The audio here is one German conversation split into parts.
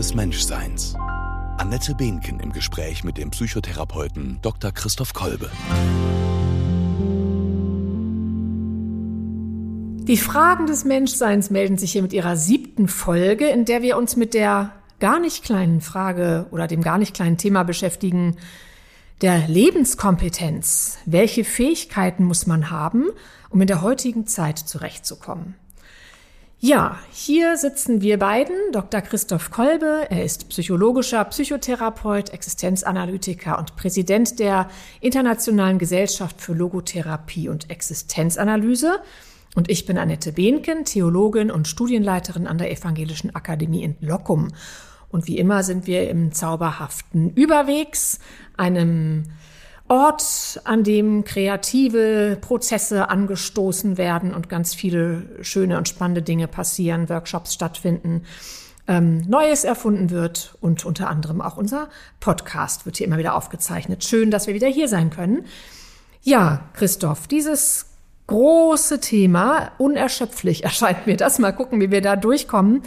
des Menschseins. Annette Behnken im Gespräch mit dem Psychotherapeuten Dr. Christoph Kolbe. Die Fragen des Menschseins melden sich hier mit ihrer siebten Folge, in der wir uns mit der gar nicht kleinen Frage oder dem gar nicht kleinen Thema beschäftigen, der Lebenskompetenz. Welche Fähigkeiten muss man haben, um in der heutigen Zeit zurechtzukommen? Ja, hier sitzen wir beiden, Dr. Christoph Kolbe, er ist psychologischer Psychotherapeut, Existenzanalytiker und Präsident der Internationalen Gesellschaft für Logotherapie und Existenzanalyse. Und ich bin Annette Behnken, Theologin und Studienleiterin an der Evangelischen Akademie in Lockum. Und wie immer sind wir im zauberhaften Überwegs, einem Ort, an dem kreative Prozesse angestoßen werden und ganz viele schöne und spannende Dinge passieren, Workshops stattfinden, ähm, Neues erfunden wird und unter anderem auch unser Podcast wird hier immer wieder aufgezeichnet. Schön, dass wir wieder hier sein können. Ja, Christoph, dieses große Thema, unerschöpflich erscheint mir das. Mal gucken, wie wir da durchkommen.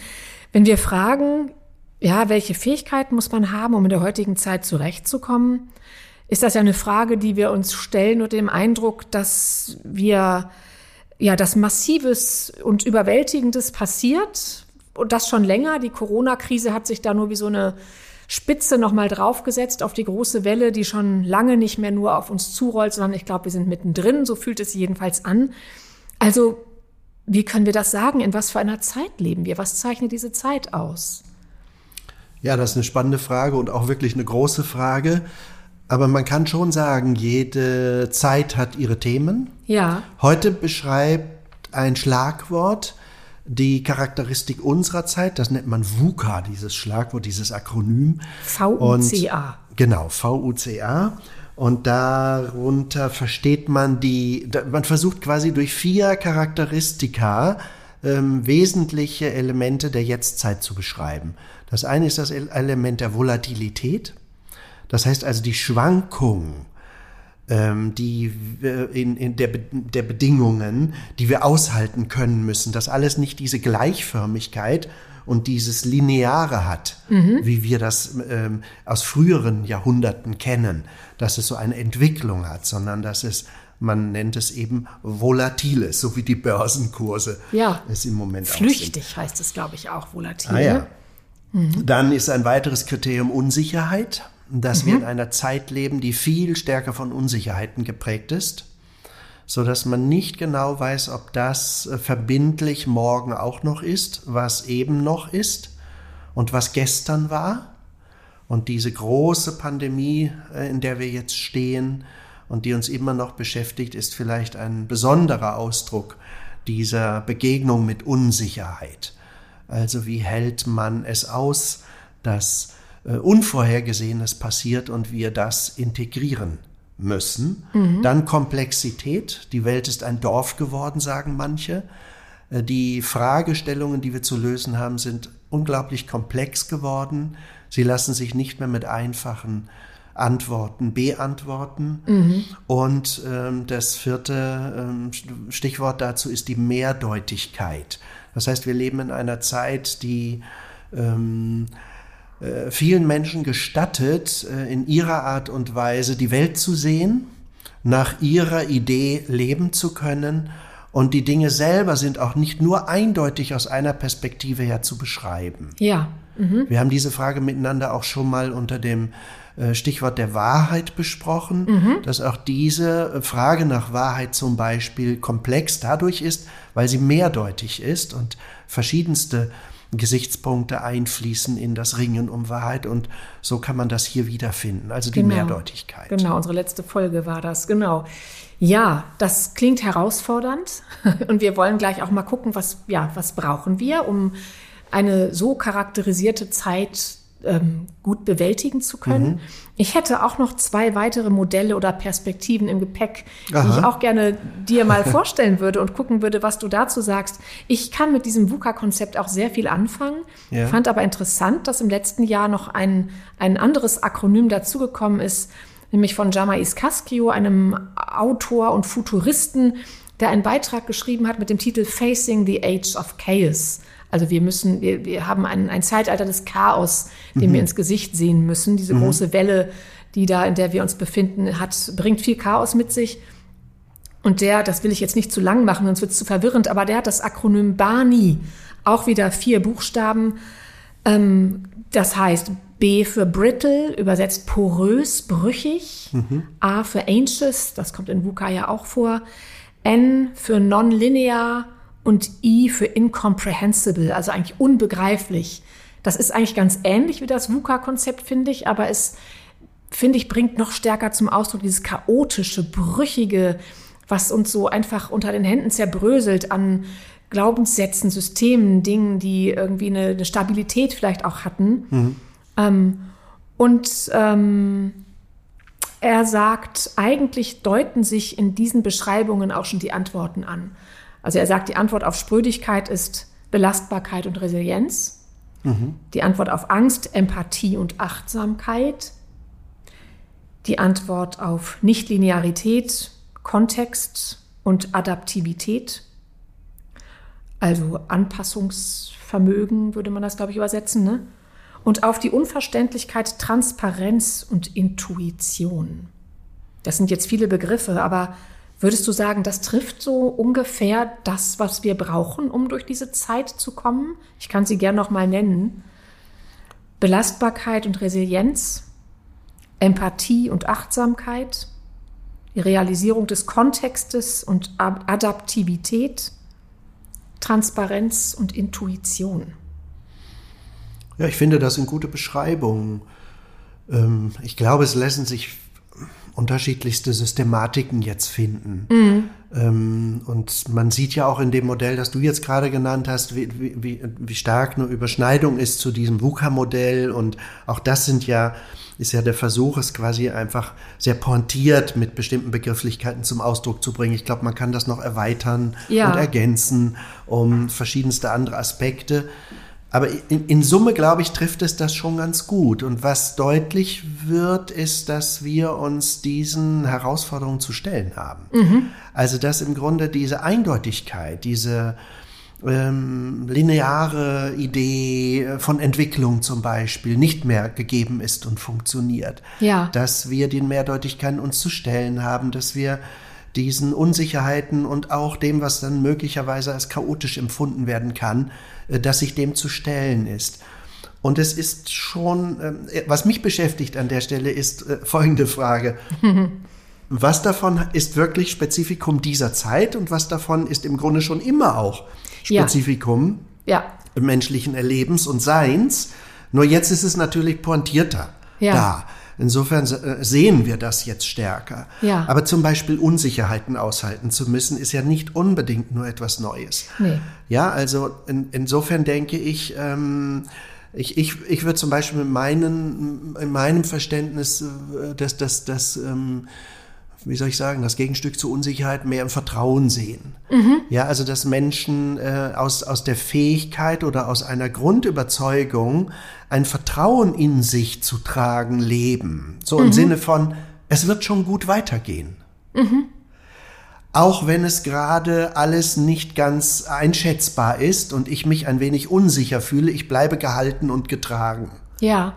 Wenn wir fragen, ja, welche Fähigkeiten muss man haben, um in der heutigen Zeit zurechtzukommen? Ist das ja eine Frage, die wir uns stellen und dem Eindruck, dass wir ja, dass Massives und Überwältigendes passiert und das schon länger. Die Corona-Krise hat sich da nur wie so eine Spitze nochmal draufgesetzt auf die große Welle, die schon lange nicht mehr nur auf uns zurollt, sondern ich glaube, wir sind mittendrin. So fühlt es jedenfalls an. Also, wie können wir das sagen? In was für einer Zeit leben wir? Was zeichnet diese Zeit aus? Ja, das ist eine spannende Frage und auch wirklich eine große Frage. Aber man kann schon sagen, jede Zeit hat ihre Themen. Ja. Heute beschreibt ein Schlagwort die Charakteristik unserer Zeit. Das nennt man VUCA, dieses Schlagwort, dieses Akronym. V-U-C-A. Genau, V-U-C-A. Und darunter versteht man die, man versucht quasi durch vier Charakteristika ähm, wesentliche Elemente der Jetztzeit zu beschreiben. Das eine ist das Element der Volatilität. Das heißt also die Schwankung, ähm, die in, in der, der Bedingungen, die wir aushalten können müssen, dass alles nicht diese Gleichförmigkeit und dieses Lineare hat, mhm. wie wir das ähm, aus früheren Jahrhunderten kennen, dass es so eine Entwicklung hat, sondern dass es man nennt es eben volatiles, so wie die Börsenkurse ja. es im Moment Flüchtig heißt es, glaube ich, auch volatil. Ah, ja. Mhm. Dann ist ein weiteres Kriterium Unsicherheit dass mhm. wir in einer Zeit leben, die viel stärker von Unsicherheiten geprägt ist, so dass man nicht genau weiß, ob das äh, verbindlich morgen auch noch ist, was eben noch ist und was gestern war. Und diese große Pandemie, äh, in der wir jetzt stehen und die uns immer noch beschäftigt, ist vielleicht ein besonderer Ausdruck dieser Begegnung mit Unsicherheit. Also wie hält man es aus, dass äh, Unvorhergesehenes passiert und wir das integrieren müssen. Mhm. Dann Komplexität. Die Welt ist ein Dorf geworden, sagen manche. Äh, die Fragestellungen, die wir zu lösen haben, sind unglaublich komplex geworden. Sie lassen sich nicht mehr mit einfachen Antworten beantworten. Mhm. Und ähm, das vierte ähm, Stichwort dazu ist die Mehrdeutigkeit. Das heißt, wir leben in einer Zeit, die ähm, äh, vielen Menschen gestattet, äh, in ihrer Art und Weise die Welt zu sehen, nach ihrer Idee leben zu können und die Dinge selber sind auch nicht nur eindeutig aus einer Perspektive her zu beschreiben. Ja. Mhm. Wir haben diese Frage miteinander auch schon mal unter dem äh, Stichwort der Wahrheit besprochen, mhm. dass auch diese Frage nach Wahrheit zum Beispiel komplex dadurch ist, weil sie mehrdeutig ist und verschiedenste Gesichtspunkte einfließen in das Ringen um Wahrheit und so kann man das hier wiederfinden, also die genau. Mehrdeutigkeit. Genau, unsere letzte Folge war das, genau. Ja, das klingt herausfordernd und wir wollen gleich auch mal gucken, was, ja, was brauchen wir, um eine so charakterisierte Zeit ähm, gut bewältigen zu können. Mhm. Ich hätte auch noch zwei weitere Modelle oder Perspektiven im Gepäck, Aha. die ich auch gerne dir mal vorstellen würde und gucken würde, was du dazu sagst. Ich kann mit diesem VUCA-Konzept auch sehr viel anfangen, ja. fand aber interessant, dass im letzten Jahr noch ein, ein anderes Akronym dazugekommen ist, nämlich von Jamais Cascio, einem Autor und Futuristen, der einen Beitrag geschrieben hat mit dem Titel Facing the Age of Chaos Also wir müssen, wir, wir haben ein, ein Zeitalter des Chaos, dem mhm. wir ins Gesicht sehen müssen. Diese mhm. große Welle, die da, in der wir uns befinden, hat, bringt viel Chaos mit sich. Und der, das will ich jetzt nicht zu lang machen, sonst wird es zu verwirrend, aber der hat das Akronym BANI, auch wieder vier Buchstaben. Ähm, das heißt B für brittle, übersetzt porös, brüchig. Mhm. A für anxious, das kommt in VUCA ja auch vor. N für nonlinear und I für incomprehensible, also eigentlich unbegreiflich. Das ist eigentlich ganz ähnlich wie das VUCA-Konzept, finde ich, aber es, finde ich, bringt noch stärker zum Ausdruck dieses chaotische, brüchige, was uns so einfach unter den Händen zerbröselt an Glaubenssätzen, Systemen, Dingen, die irgendwie eine, eine Stabilität vielleicht auch hatten. Mhm. Ähm, und ähm, er sagt, eigentlich deuten sich in diesen Beschreibungen auch schon die Antworten an. Also er sagt, die Antwort auf Sprödigkeit ist Belastbarkeit und Resilienz. Mhm. Die Antwort auf Angst, Empathie und Achtsamkeit. Die Antwort auf Nichtlinearität, Kontext und Adaptivität. Also Anpassungsvermögen würde man das, glaube ich, übersetzen. Ne? Und auf die Unverständlichkeit, Transparenz und Intuition. Das sind jetzt viele Begriffe, aber würdest du sagen, das trifft so ungefähr das, was wir brauchen, um durch diese Zeit zu kommen? Ich kann sie gern noch mal nennen. Belastbarkeit und Resilienz, Empathie und Achtsamkeit, die Realisierung des Kontextes und Adaptivität, Transparenz und Intuition. Ja, ich finde, das sind gute Beschreibungen. Ähm, ich glaube, es lassen sich unterschiedlichste Systematiken jetzt finden. Mhm. Ähm, und man sieht ja auch in dem Modell, das du jetzt gerade genannt hast, wie, wie, wie stark eine Überschneidung ist zu diesem VUCA-Modell. Und auch das sind ja, ist ja der Versuch, es quasi einfach sehr pointiert mit bestimmten Begrifflichkeiten zum Ausdruck zu bringen. Ich glaube, man kann das noch erweitern ja. und ergänzen um verschiedenste andere Aspekte. Aber in, in, Summe, glaube ich, trifft es das schon ganz gut. Und was deutlich wird, ist, dass wir uns diesen Herausforderungen zu stellen haben. Mhm. Also, dass im Grunde diese Eindeutigkeit, diese ähm, lineare Idee von Entwicklung zum Beispiel nicht mehr gegeben ist und funktioniert. Ja. Dass wir den Mehrdeutigkeiten uns zu stellen haben, dass wir diesen Unsicherheiten und auch dem, was dann möglicherweise als chaotisch empfunden werden kann, dass sich dem zu stellen ist. Und es ist schon, äh, was mich beschäftigt an der Stelle, ist äh, folgende Frage. Was davon ist wirklich Spezifikum dieser Zeit und was davon ist im Grunde schon immer auch Spezifikum ja. Ja. menschlichen Erlebens und Seins? Nur jetzt ist es natürlich pointierter ja. da. Insofern äh, sehen wir das jetzt stärker. Ja. Aber zum Beispiel Unsicherheiten aushalten zu müssen, ist ja nicht unbedingt nur etwas Neues. Nee. Ja, also in, insofern denke ich, ähm, ich, ich, ich würde zum Beispiel in, meinen, in meinem Verständnis, äh, dass das, das ähm, wie soll ich sagen, das Gegenstück zur Unsicherheit mehr im Vertrauen sehen. Mhm. Ja, also dass Menschen äh, aus, aus der Fähigkeit oder aus einer Grundüberzeugung ein Vertrauen in sich zu tragen leben. So im mhm. Sinne von, es wird schon gut weitergehen. Mhm. Auch wenn es gerade alles nicht ganz einschätzbar ist und ich mich ein wenig unsicher fühle, ich bleibe gehalten und getragen. Ja.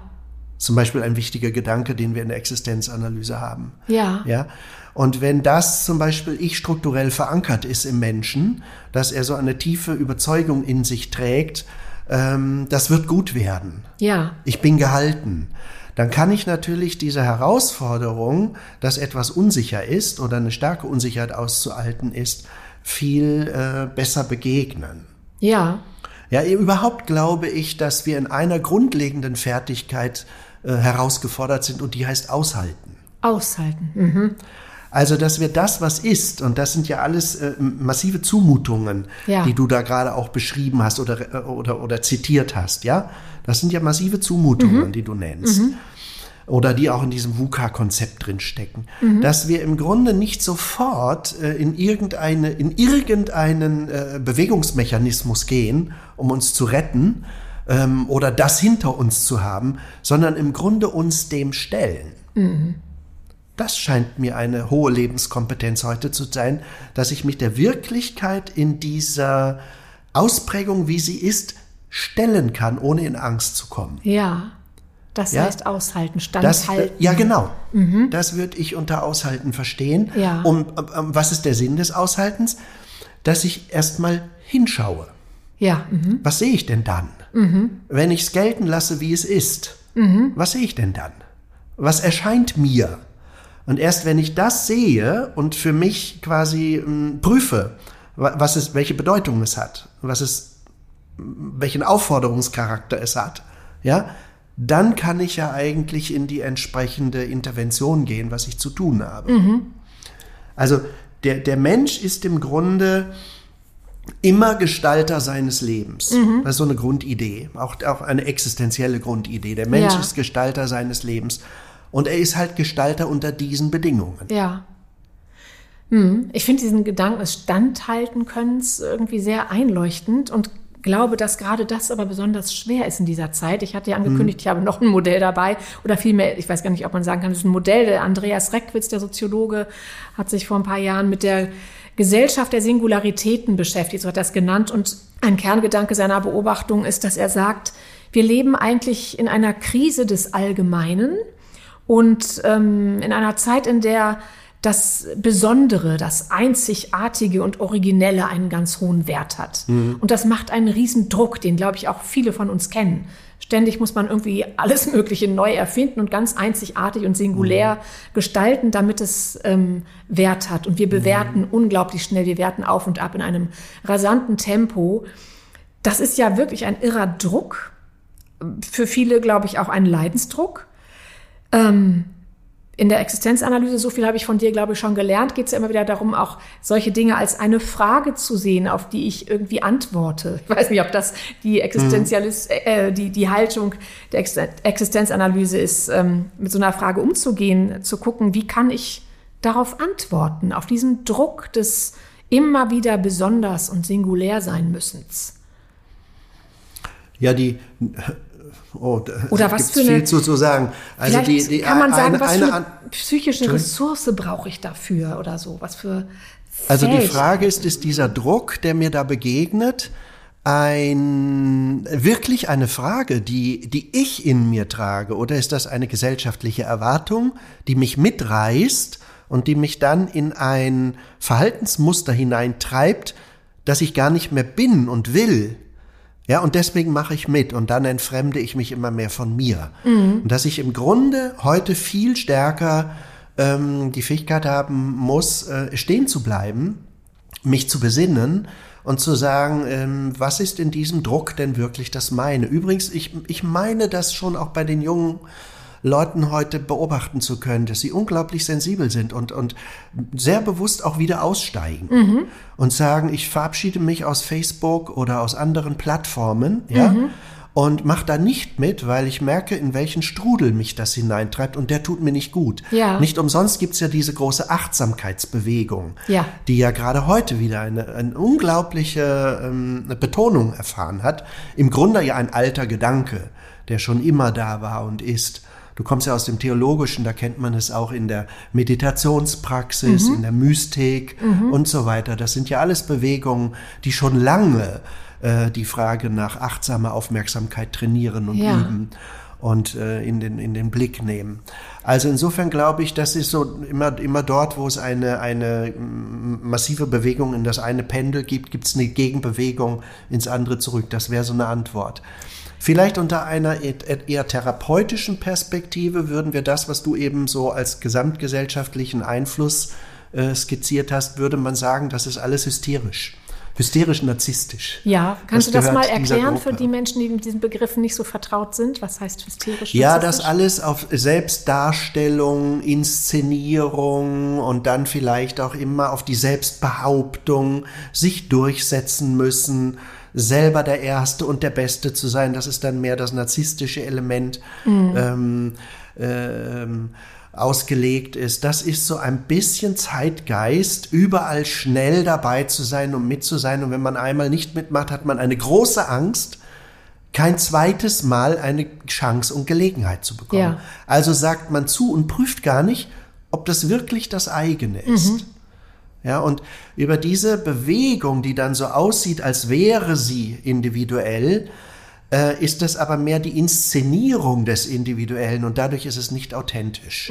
Zum Beispiel ein wichtiger Gedanke, den wir in der Existenzanalyse haben. Ja. Ja. Und wenn das zum Beispiel ich strukturell verankert ist im Menschen, dass er so eine tiefe Überzeugung in sich trägt, ähm, das wird gut werden. Ja. Ich bin gehalten. Dann kann ich natürlich diese Herausforderung, dass etwas unsicher ist oder eine starke Unsicherheit auszuhalten ist, viel äh, besser begegnen. Ja. Ja, überhaupt glaube ich, dass wir in einer grundlegenden Fertigkeit äh, herausgefordert sind und die heißt aushalten. Aushalten. Mhm. Also, dass wir das, was ist, und das sind ja alles äh, massive Zumutungen, ja. die du da gerade auch beschrieben hast oder, äh, oder, oder zitiert hast, ja? Das sind ja massive Zumutungen, mhm. die du nennst. Mhm. Oder die auch in diesem VUCA-Konzept drinstecken. Mhm. Dass wir im Grunde nicht sofort äh, in, irgendeine, in irgendeinen äh, Bewegungsmechanismus gehen, um uns zu retten ähm, oder das hinter uns zu haben, sondern im Grunde uns dem stellen. Mhm. Das scheint mir eine hohe Lebenskompetenz heute zu sein, dass ich mich der Wirklichkeit in dieser Ausprägung, wie sie ist, stellen kann, ohne in Angst zu kommen. Ja. Das Ja? heißt aushalten, Das, standhalten. ja, genau. Das würde ich unter Aushalten verstehen. Ja. Und ähm, was ist der Sinn des Aushaltens? Dass ich erstmal hinschaue. Ja, mhm. Was sehe ich denn dann? Wenn ich es gelten lasse, wie es ist, was sehe ich denn dann? Was erscheint mir? Und erst wenn ich das sehe und für mich quasi ähm, prüfe, wa- was es, welche Bedeutung es hat, was es, welchen Aufforderungscharakter es hat, ja, dann kann ich ja eigentlich in die entsprechende Intervention gehen, was ich zu tun habe. Also der, der Mensch ist im Grunde immer Gestalter seines Lebens. Das ist so eine Grundidee, auch, auch eine existenzielle Grundidee. Der Mensch Ja. ist Gestalter seines Lebens. Und er ist halt Gestalter unter diesen Bedingungen. ja. Hm. Ich finde diesen Gedanken des Standhaltenkönnens irgendwie sehr einleuchtend und glaube, dass gerade das aber besonders schwer ist in dieser Zeit. Ich hatte ja angekündigt, ich habe noch ein Modell dabei oder vielmehr, ich weiß gar nicht, ob man sagen kann, das ist ein Modell. Der Andreas Reckwitz, der Soziologe, hat sich vor ein paar Jahren mit der Gesellschaft der Singularitäten beschäftigt, so hat er das genannt. Und ein Kerngedanke seiner Beobachtung ist, dass er sagt, wir leben eigentlich in einer Krise des Allgemeinen und ähm, in einer Zeit, in der das Besondere, das Einzigartige und Originelle einen ganz hohen Wert hat. Und das macht einen riesen Druck, den, glaube ich, auch viele von uns kennen. Ständig muss man irgendwie alles Mögliche neu erfinden und ganz einzigartig und singulär gestalten, damit es ähm, Wert hat. Und wir bewerten unglaublich schnell, wir werten auf und ab in einem rasanten Tempo. Das ist ja wirklich ein irrer Druck. Für viele, glaube ich, auch ein Leidensdruck. Ähm, in der Existenzanalyse, so viel habe ich von dir, glaube ich, schon gelernt, geht es ja immer wieder darum, auch solche Dinge als eine Frage zu sehen, auf die ich irgendwie antworte. Ich weiß nicht, ob das die Existenzialist, äh, die, die Haltung der Ex Existenzanalyse ist, ähm, mit so einer Frage umzugehen, zu gucken, wie kann ich darauf antworten, auf diesen Druck des immer wieder besonders und singulär sein müssens. Ja, die. Oh, Oder was für eine- viel zu, zu sagen. Also die, die, kann man sagen, eine, was für eine psychische Ressource brauche ich dafür oder so, was für Also die. Frage ist, ist dieser Druck, der mir da begegnet, ein, wirklich eine Frage, die, die ich in mir trage? Oder ist das eine gesellschaftliche Erwartung, die mich mitreißt und die mich dann in ein Verhaltensmuster hineintreibt, das ich gar nicht mehr bin und will? Ja, und deswegen mache ich mit und dann entfremde ich mich immer mehr von mir. Und dass ich im Grunde heute viel stärker ähm, die Fähigkeit haben muss, äh, stehen zu bleiben, mich zu besinnen und zu sagen, ähm, was ist in diesem Druck denn wirklich das meine? Übrigens, ich, ich meine das schon auch bei den jungen Leuten heute beobachten zu können, dass sie unglaublich sensibel sind und, und sehr bewusst auch wieder aussteigen und sagen, ich verabschiede mich aus Facebook oder aus anderen Plattformen, ja, und mache da nicht mit, weil ich merke, in welchen Strudel mich das hineintreibt und der tut mir nicht gut. Ja. Nicht umsonst gibt's ja diese große Achtsamkeitsbewegung, Ja. die ja gerade heute wieder eine, eine unglaubliche ähm, Betonung erfahren hat. Im Grunde ja ein alter Gedanke, der schon immer da war und ist. Du kommst ja aus dem Theologischen, da kennt man es auch in der Meditationspraxis, in der Mystik und so weiter. Das sind ja alles Bewegungen, die schon lange äh, die Frage nach achtsamer Aufmerksamkeit trainieren und Ja. üben und äh, in, den, in den Blick nehmen. Also insofern glaube ich, das ist so immer, immer dort, wo es eine, eine massive Bewegung in das eine Pendel gibt, gibt es eine Gegenbewegung ins andere zurück. Das wäre so eine Antwort. Vielleicht unter einer eher therapeutischen Perspektive würden wir das, was du eben so als gesamtgesellschaftlichen Einfluss äh, skizziert hast, würde man sagen, das ist alles hysterisch. Hysterisch narzisstisch. Ja, kannst du das mal erklären für die Menschen, die mit diesen Begriffen nicht so vertraut sind? Was heißt hysterisch? Ja, das alles auf Selbstdarstellung, Inszenierung und dann vielleicht auch immer auf die Selbstbehauptung, sich durchsetzen müssen, selber der Erste und der Beste zu sein. Das ist dann mehr das narzisstische Element. Ähm, ähm, ausgelegt ist. Das ist so ein bisschen Zeitgeist, überall schnell dabei zu sein und mit zu sein. Und wenn man einmal nicht mitmacht, hat man eine große Angst, kein zweites Mal eine Chance und Gelegenheit zu bekommen. Ja. Also sagt man zu und prüft gar nicht, ob das wirklich das eigene ist. Ja, und über diese Bewegung, die dann so aussieht, als wäre sie individuell, äh, ist das aber mehr die Inszenierung des Individuellen und dadurch ist es nicht authentisch.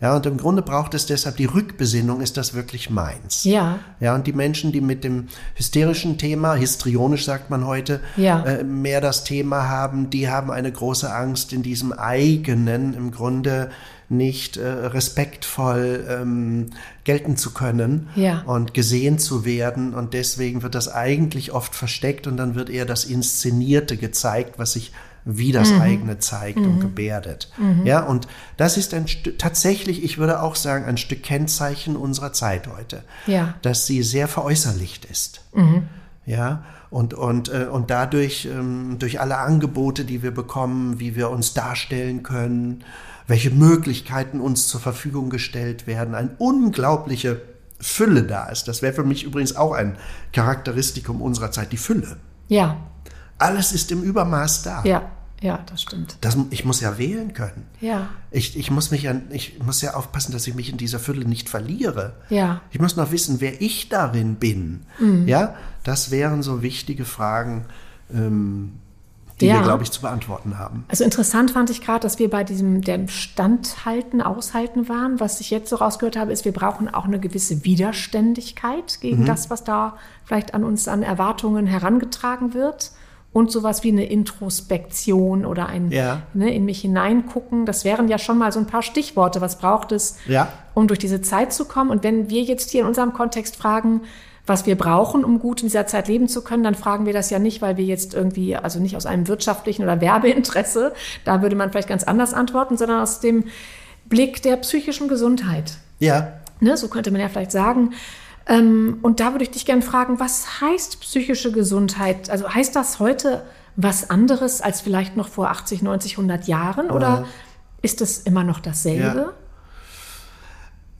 Ja, und im Grunde braucht es deshalb die Rückbesinnung, ist das wirklich meins? Ja. Ja, und die Menschen, die mit dem hysterischen Thema, histrionisch sagt man heute, Ja. äh, mehr das Thema haben, die haben eine große Angst in diesem eigenen, im Grunde nicht äh, respektvoll ähm, gelten zu können Ja. und gesehen zu werden. Und deswegen wird das eigentlich oft versteckt und dann wird eher das Inszenierte gezeigt, was sich wie das Mhm. eigene zeigt und gebärdet. Ja, und das ist ein Stück, tatsächlich, ich würde auch sagen, ein Stück Kennzeichen unserer Zeit heute. Ja. Dass sie sehr veräußerlicht ist. Ja, und, und, äh, und dadurch, ähm, durch alle Angebote, die wir bekommen, wie wir uns darstellen können, welche Möglichkeiten uns zur Verfügung gestellt werden, eine unglaubliche Fülle da ist. Das wäre für mich übrigens auch ein Charakteristikum unserer Zeit, die Fülle. Ja. Alles ist im Übermaß da. Ja. Ja, das stimmt. Das, ich muss ja wählen können. Ja. Ich, ich, muss mich ja, ich muss ja aufpassen, dass ich mich in dieser Fülle nicht verliere. Ja. Ich muss noch wissen, wer ich darin bin. Mhm. Ja, das wären so wichtige Fragen, ähm, die Ja. wir, glaube ich, zu beantworten haben. Also interessant fand ich gerade, dass wir bei diesem dem Standhalten, Aushalten waren. Was ich jetzt so rausgehört habe, ist, wir brauchen auch eine gewisse Widerständigkeit Mhm. gegen das, was da vielleicht an uns an Erwartungen herangetragen wird. Und sowas wie eine Introspektion oder ein Ja. ne, in mich hineingucken. Das wären ja schon mal so ein paar Stichworte. Was braucht es, Ja. um durch diese Zeit zu kommen? Und wenn wir jetzt hier in unserem Kontext fragen, was wir brauchen, um gut in dieser Zeit leben zu können, dann fragen wir das ja nicht, weil wir jetzt irgendwie, also nicht aus einem wirtschaftlichen oder Werbeinteresse, da würde man vielleicht ganz anders antworten, sondern aus dem Blick der psychischen Gesundheit. Ja, Ne, so könnte man ja vielleicht sagen. Ähm, und da würde ich dich gerne fragen, was heißt psychische Gesundheit? Also heißt das heute was anderes als vielleicht noch vor 80, 90, 100 Jahren? Oder ist es immer noch dasselbe? Ja.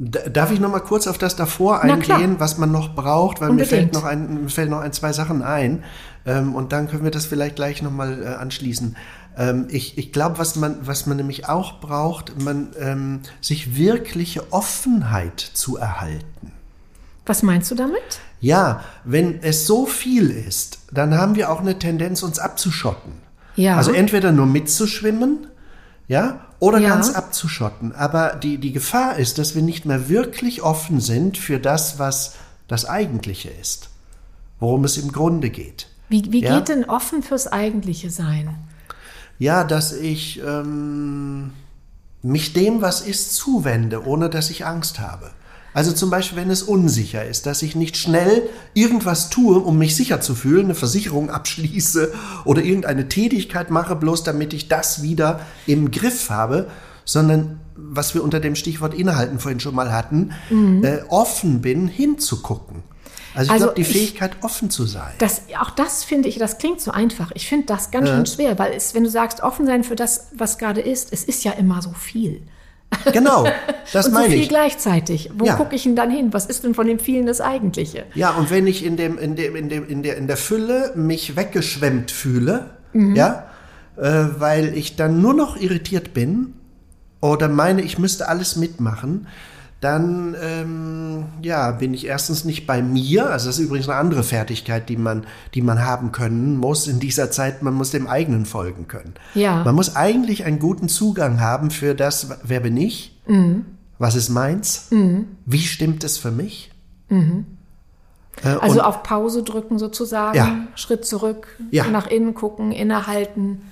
Darf ich noch mal kurz auf das davor eingehen, was man noch braucht, weil mir fällt noch ein, mir fällt noch ein, zwei Sachen ein ähm, und dann können wir das vielleicht gleich noch mal äh, anschließen. Ähm, ich ich glaube, was man, was man nämlich auch braucht, man ähm, sich wirkliche Offenheit zu erhalten. Was meinst du damit? Ja, wenn es so viel ist, dann haben wir auch eine Tendenz, uns abzuschotten. Ja. Also entweder nur mitzuschwimmen, ja, oder Ja. ganz abzuschotten. Aber die, die Gefahr ist, dass wir nicht mehr wirklich offen sind für das, was das Eigentliche ist, worum es im Grunde geht. Wie, wie Ja. geht denn offen fürs eigentliche Sein? Ja, dass ich ähm, mich dem, was ist, zuwende, ohne dass ich Angst habe. Also zum Beispiel, wenn es unsicher ist, dass ich nicht schnell irgendwas tue, um mich sicher zu fühlen, eine Versicherung abschließe oder irgendeine Tätigkeit mache, bloß damit ich das wieder im Griff habe, sondern was wir unter dem Stichwort Innehalten vorhin schon mal hatten, äh, offen bin, hinzugucken. Also ich Also glaube, die ich- Fähigkeit, offen zu sein. Das, auch das finde ich, das klingt so einfach. Ich finde das ganz schön schwer, weil es, wenn du sagst, offen sein für das, was gerade ist, es ist ja immer so viel. Genau, das Und so meine viel ich. gleichzeitig. Wo Ja. gucke ich denn dann hin? Was ist denn von dem vielen das Eigentliche? Ja, und wenn ich in dem, in dem, in dem, in der, in der Fülle mich weggeschwemmt fühle, Mhm. ja, äh, weil ich dann nur noch irritiert bin oder meine, ich müsste alles mitmachen, dann ähm, ja, bin ich erstens nicht bei mir. Also das ist übrigens eine andere Fertigkeit, die man, die man haben können muss in dieser Zeit. Man muss dem eigenen folgen können. Ja. Man muss eigentlich einen guten Zugang haben für das, wer bin ich, Mhm. was ist meins, wie stimmt es für mich. Äh, Also auf Pause drücken sozusagen, Ja. Schritt zurück, Ja. nach innen gucken, innehalten.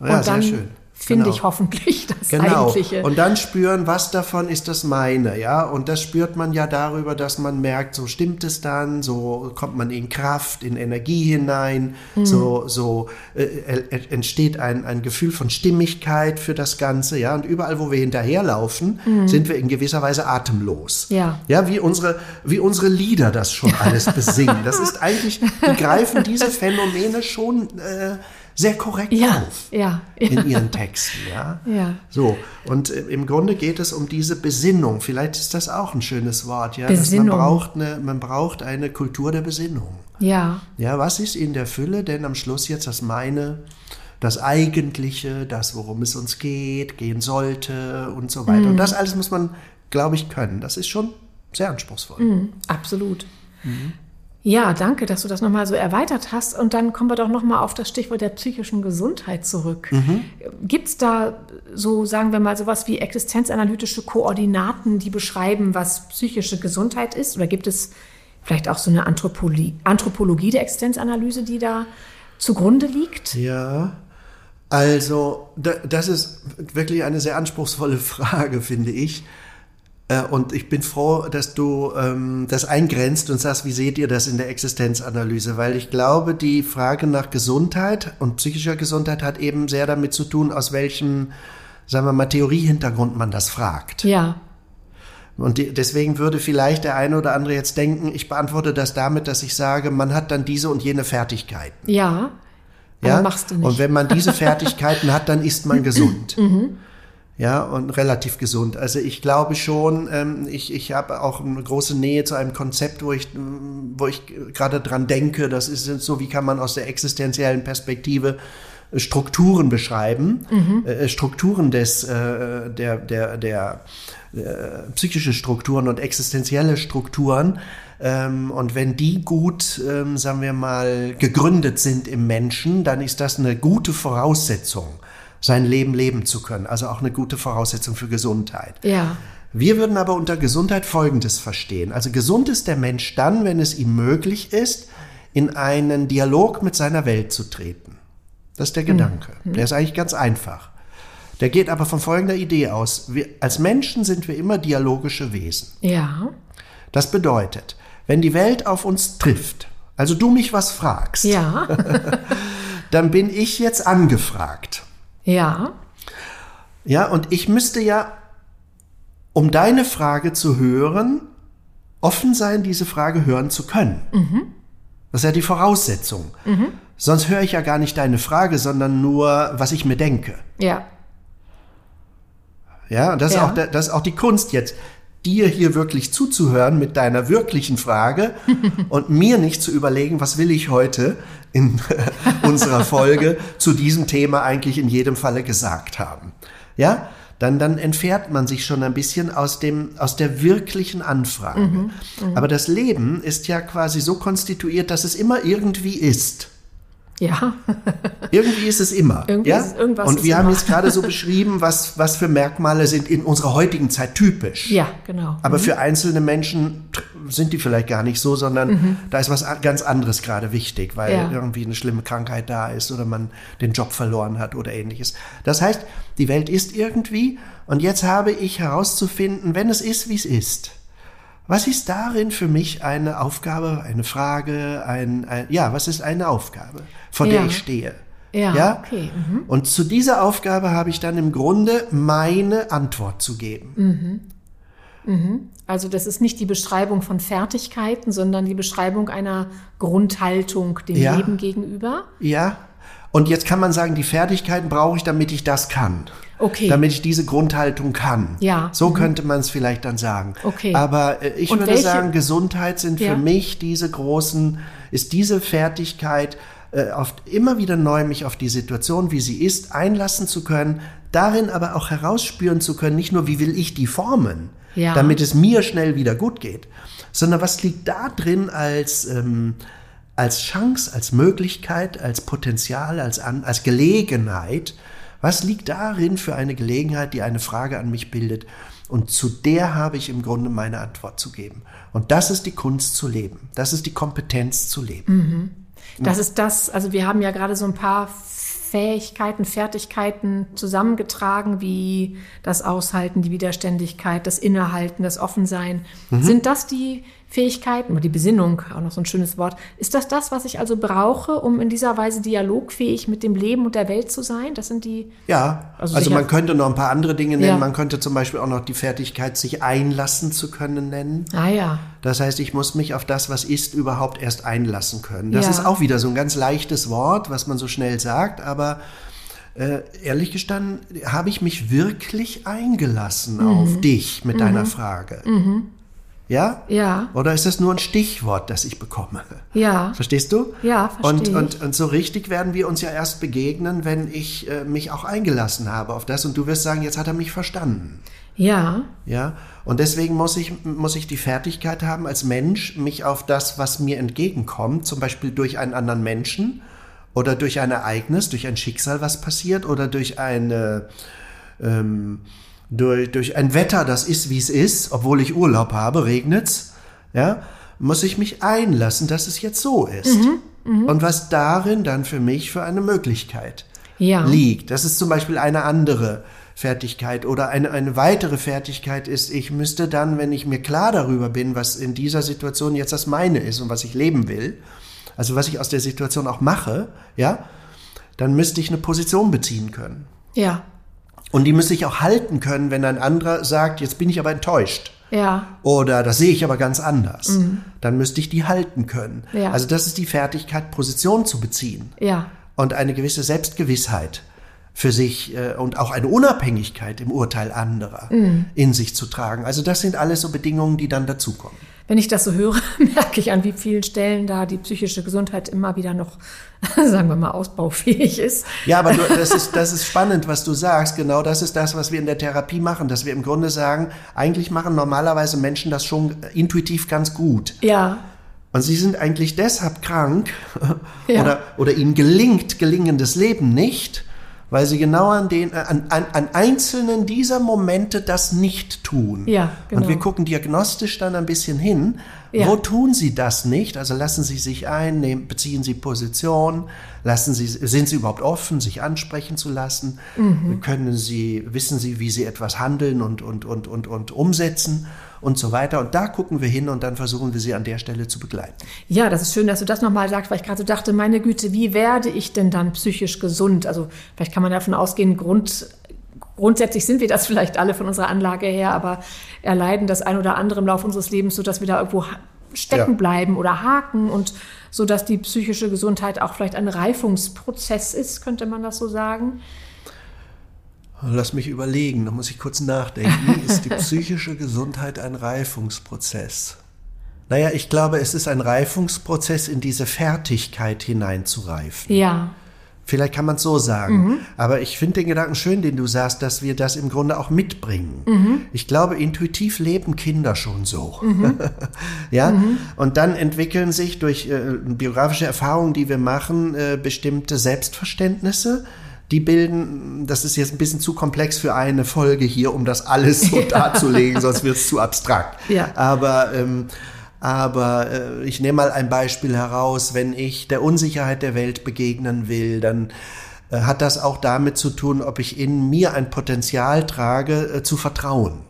Ja, und sehr dann schön. Finde Genau. ich hoffentlich das Genau. Eigentliche. Und dann spüren, was davon ist das meine, ja. Und das spürt man ja darüber, dass man merkt, so stimmt es dann, so kommt man in Kraft, in Energie hinein, Mhm. so, so äh, äh, entsteht ein, ein Gefühl von Stimmigkeit für das Ganze, ja. Und überall, wo wir hinterherlaufen, sind wir in gewisser Weise atemlos. Ja. Ja, wie unsere, wie unsere Lieder das schon alles besingen. Das ist eigentlich, die greifen diese Phänomene schon äh, sehr korrekt ja, auf ja, in ihren Texten, ja. Ja. So, und äh, im Grunde geht es um diese Besinnung. Vielleicht ist das auch ein schönes Wort, ja. Besinnung. man braucht eine, man braucht eine Kultur der Besinnung. ja. Ja, was ist in der Fülle denn am Schluss jetzt das meine, das Eigentliche, das, worum es uns geht, gehen sollte und so weiter. Und das alles muss man, glaube ich, können. Das ist schon sehr anspruchsvoll. Mhm. Absolut. Ja, danke, dass du das nochmal so erweitert hast. Und dann kommen wir doch nochmal auf das Stichwort der psychischen Gesundheit zurück. Mhm. Gibt es da so, sagen wir mal, sowas wie existenzanalytische Koordinaten, die beschreiben, was psychische Gesundheit ist? Oder gibt es vielleicht auch so eine Anthropologie, Anthropologie der Existenzanalyse, die da zugrunde liegt? Ja, also das ist wirklich eine sehr anspruchsvolle Frage, finde ich. Äh, und ich bin froh, dass du ähm, das eingrenzt und sagst, wie seht ihr das in der Existenzanalyse? Weil ich glaube, die Frage nach Gesundheit und psychischer Gesundheit hat eben sehr damit zu tun, aus welchem, sagen wir mal, Theoriehintergrund man das fragt. Ja. Und deswegen würde vielleicht der eine oder andere jetzt denken, ich beantworte das damit, dass ich sage, man hat dann diese und jene Fertigkeiten. Ja. Ja. Machst du nicht. Und wenn man diese Fertigkeiten hat, dann ist man gesund. mhm ja, und relativ gesund. Also ich glaube schon, ähm, ich, ich habe auch eine große Nähe zu einem Konzept, wo ich, wo ich gerade dran denke, das ist so, wie kann man aus der existenziellen Perspektive Strukturen beschreiben, mhm. äh, Strukturen des, äh, der, der, der äh, psychische Strukturen und existenzielle Strukturen. Ähm, und wenn die gut, ähm, sagen wir mal, gegründet sind im Menschen, dann ist das eine gute Voraussetzung sein Leben leben zu können. Also auch eine gute Voraussetzung für Gesundheit. Ja. Wir würden aber unter Gesundheit Folgendes verstehen. Also gesund ist der Mensch dann, wenn es ihm möglich ist, in einen Dialog mit seiner Welt zu treten. Das ist der Gedanke. Mhm. Der ist eigentlich ganz einfach. Der geht aber von folgender Idee aus. Wir, als Menschen sind wir immer dialogische Wesen. Ja. Das bedeutet, wenn die Welt auf uns trifft, also du mich was fragst, ja. dann bin ich jetzt angefragt. Ja. Ja, und ich müsste ja, um deine Frage zu hören, offen sein, diese Frage hören zu können. Mhm. Das ist ja die Voraussetzung. Mhm. Sonst höre ich ja gar nicht deine Frage, sondern nur, was ich mir denke. Ja. Ja, und das, ja. Ist, auch, das ist auch die Kunst jetzt dir hier wirklich zuzuhören mit deiner wirklichen Frage und mir nicht zu überlegen, was will ich heute in unserer Folge zu diesem Thema eigentlich in jedem Falle gesagt haben. Ja? Dann, dann entfernt man sich schon ein bisschen aus dem, aus der wirklichen Anfrage. Mhm, mh. Aber das Leben ist ja quasi so konstituiert, dass es immer irgendwie ist. Ja. Irgendwie ist es immer. Irgendwie ja? Irgendwas Und wir haben jetzt gerade so beschrieben, was, was für Merkmale sind in unserer heutigen Zeit typisch. Ja, genau. Aber mhm. für einzelne Menschen sind die vielleicht gar nicht so, sondern mhm. da ist was ganz anderes gerade wichtig, weil ja. irgendwie eine schlimme Krankheit da ist oder man den Job verloren hat oder ähnliches. Das heißt, die Welt ist irgendwie und jetzt habe ich herauszufinden, wenn es ist, wie es ist was ist darin für mich eine Aufgabe, eine Frage, ein, ein ja, was ist eine Aufgabe, vor ja. der ich stehe? Ja, ja? okay. Mhm. Und zu dieser Aufgabe habe ich dann im Grunde meine Antwort zu geben. Mhm. Mhm. Also das ist nicht die Beschreibung von Fertigkeiten, sondern die Beschreibung einer Grundhaltung dem ja. Leben gegenüber. Ja. Und jetzt kann man sagen, die Fertigkeiten brauche ich, damit ich das kann. Okay. Damit ich diese Grundhaltung kann. Ja. So mhm. könnte man es vielleicht dann sagen. Okay. Aber äh, ich Und würde welche? sagen, Gesundheit sind ja. für mich diese großen, ist diese Fertigkeit, äh, oft immer wieder neu mich auf die Situation, wie sie ist, einlassen zu können, darin aber auch herausspüren zu können, nicht nur, wie will ich die formen, ja. damit es mir schnell wieder gut geht, sondern was liegt da drin als, ähm, als Chance, als Möglichkeit, als Potenzial, als, an, als Gelegenheit, was liegt darin für eine Gelegenheit, die eine Frage an mich bildet? Und zu der habe ich im Grunde meine Antwort zu geben. Und das ist die Kunst zu leben. Das ist die Kompetenz zu leben. Mhm. Das ist das, also wir haben ja gerade so ein paar Fähigkeiten, Fertigkeiten zusammengetragen, wie das Aushalten, die Widerständigkeit, das Innehalten, das Offensein. Mhm. Sind das die Fähigkeiten oder die Besinnung, auch noch so ein schönes Wort. Ist das das, was ich also brauche, um in dieser Weise dialogfähig mit dem Leben und der Welt zu sein? Das sind die. Ja, also, also man könnte noch ein paar andere Dinge nennen. Ja. Man könnte zum Beispiel auch noch die Fertigkeit, sich einlassen zu können, nennen. Ah ja. Das heißt, ich muss mich auf das, was ist, überhaupt erst einlassen können. Das ja. ist auch wieder so ein ganz leichtes Wort, was man so schnell sagt, aber äh, ehrlich gestanden, habe ich mich wirklich eingelassen mhm. auf dich mit mhm. deiner Frage. Mhm. Ja? Ja. Oder ist das nur ein Stichwort, das ich bekomme? Ja. Verstehst du? Ja, verstehe und, und, und so richtig werden wir uns ja erst begegnen, wenn ich äh, mich auch eingelassen habe auf das und du wirst sagen, jetzt hat er mich verstanden. Ja. Ja, und deswegen muss ich, muss ich die Fertigkeit haben, als Mensch, mich auf das, was mir entgegenkommt, zum Beispiel durch einen anderen Menschen oder durch ein Ereignis, durch ein Schicksal, was passiert, oder durch eine, ähm, durch, durch ein Wetter, das ist, wie es ist, obwohl ich Urlaub habe, regnet's, ja, muss ich mich einlassen, dass es jetzt so ist. Und was darin dann für mich für eine Möglichkeit Ja. liegt. Das ist zum Beispiel eine andere Fertigkeit oder eine, eine weitere Fertigkeit ist, ich müsste dann, wenn ich mir klar darüber bin, was in dieser Situation jetzt das meine ist und was ich leben will, also was ich aus der Situation auch mache, ja, dann müsste ich eine Position beziehen können. Ja. Und die müsste ich auch halten können, wenn ein anderer sagt, jetzt bin ich aber enttäuscht. Ja. Oder das sehe ich aber ganz anders. Dann müsste ich die halten können. Ja. Also das ist die Fertigkeit, Position zu beziehen Ja. und eine gewisse Selbstgewissheit für sich äh, und auch eine Unabhängigkeit im Urteil anderer in sich zu tragen. Also das sind alles so Bedingungen, die dann dazukommen. Wenn ich das so höre, merke ich, an wie vielen Stellen da die psychische Gesundheit immer wieder noch, sagen wir mal, ausbaufähig ist. Ja, aber du, das, ist, das ist spannend, was du sagst. Genau das ist das, was wir in der Therapie machen, dass wir im Grunde sagen, eigentlich machen normalerweise Menschen das schon intuitiv ganz gut. Ja. Und sie sind eigentlich deshalb krank Ja. oder, oder ihnen gelingt gelingendes Leben nicht, weil sie genau an, den, an, an, an einzelnen dieser Momente das nicht tun. Ja, genau. Und wir gucken diagnostisch dann ein bisschen hin, Ja. wo tun sie das nicht? Also lassen sie sich ein, nehmen, beziehen sie Position, lassen sie, sind sie überhaupt offen, sich ansprechen zu lassen? Mhm. Können sie, wissen sie, wie sie etwas handeln und, und, und, und, und umsetzen und so weiter? Und da gucken wir hin und dann versuchen wir sie an der Stelle zu begleiten. Ja, das ist schön, dass du das nochmal sagst, weil ich gerade so dachte, meine Güte, wie werde ich denn dann psychisch gesund? Also vielleicht kann man davon ausgehen, Grund, grundsätzlich sind wir das vielleicht alle von unserer Anlage her, aber erleiden das ein oder andere im Laufe unseres Lebens, so dass wir da irgendwo stecken Ja. bleiben oder haken und so dass die psychische Gesundheit auch vielleicht ein Reifungsprozess ist, könnte man das so sagen. Lass mich überlegen, da muss ich kurz nachdenken. Ist die psychische Gesundheit ein Reifungsprozess? Naja, ich glaube, es ist ein Reifungsprozess, in diese Fertigkeit hineinzureifen. Ja, Vielleicht kann man es so sagen. Aber ich finde den Gedanken schön, den du sagst, dass wir das im Grunde auch mitbringen. Ich glaube, intuitiv leben Kinder schon so. ja? Und dann entwickeln sich durch äh, biografische Erfahrungen, die wir machen, äh, bestimmte Selbstverständnisse. Die bilden, das ist jetzt ein bisschen zu komplex für eine Folge hier, um das alles so darzulegen, sonst wird es zu abstrakt. Ja. Aber, ähm, aber äh, ich nehme mal ein Beispiel heraus, wenn ich der Unsicherheit der Welt begegnen will, dann äh, hat das auch damit zu tun, ob ich in mir ein Potenzial trage, äh, zu vertrauen.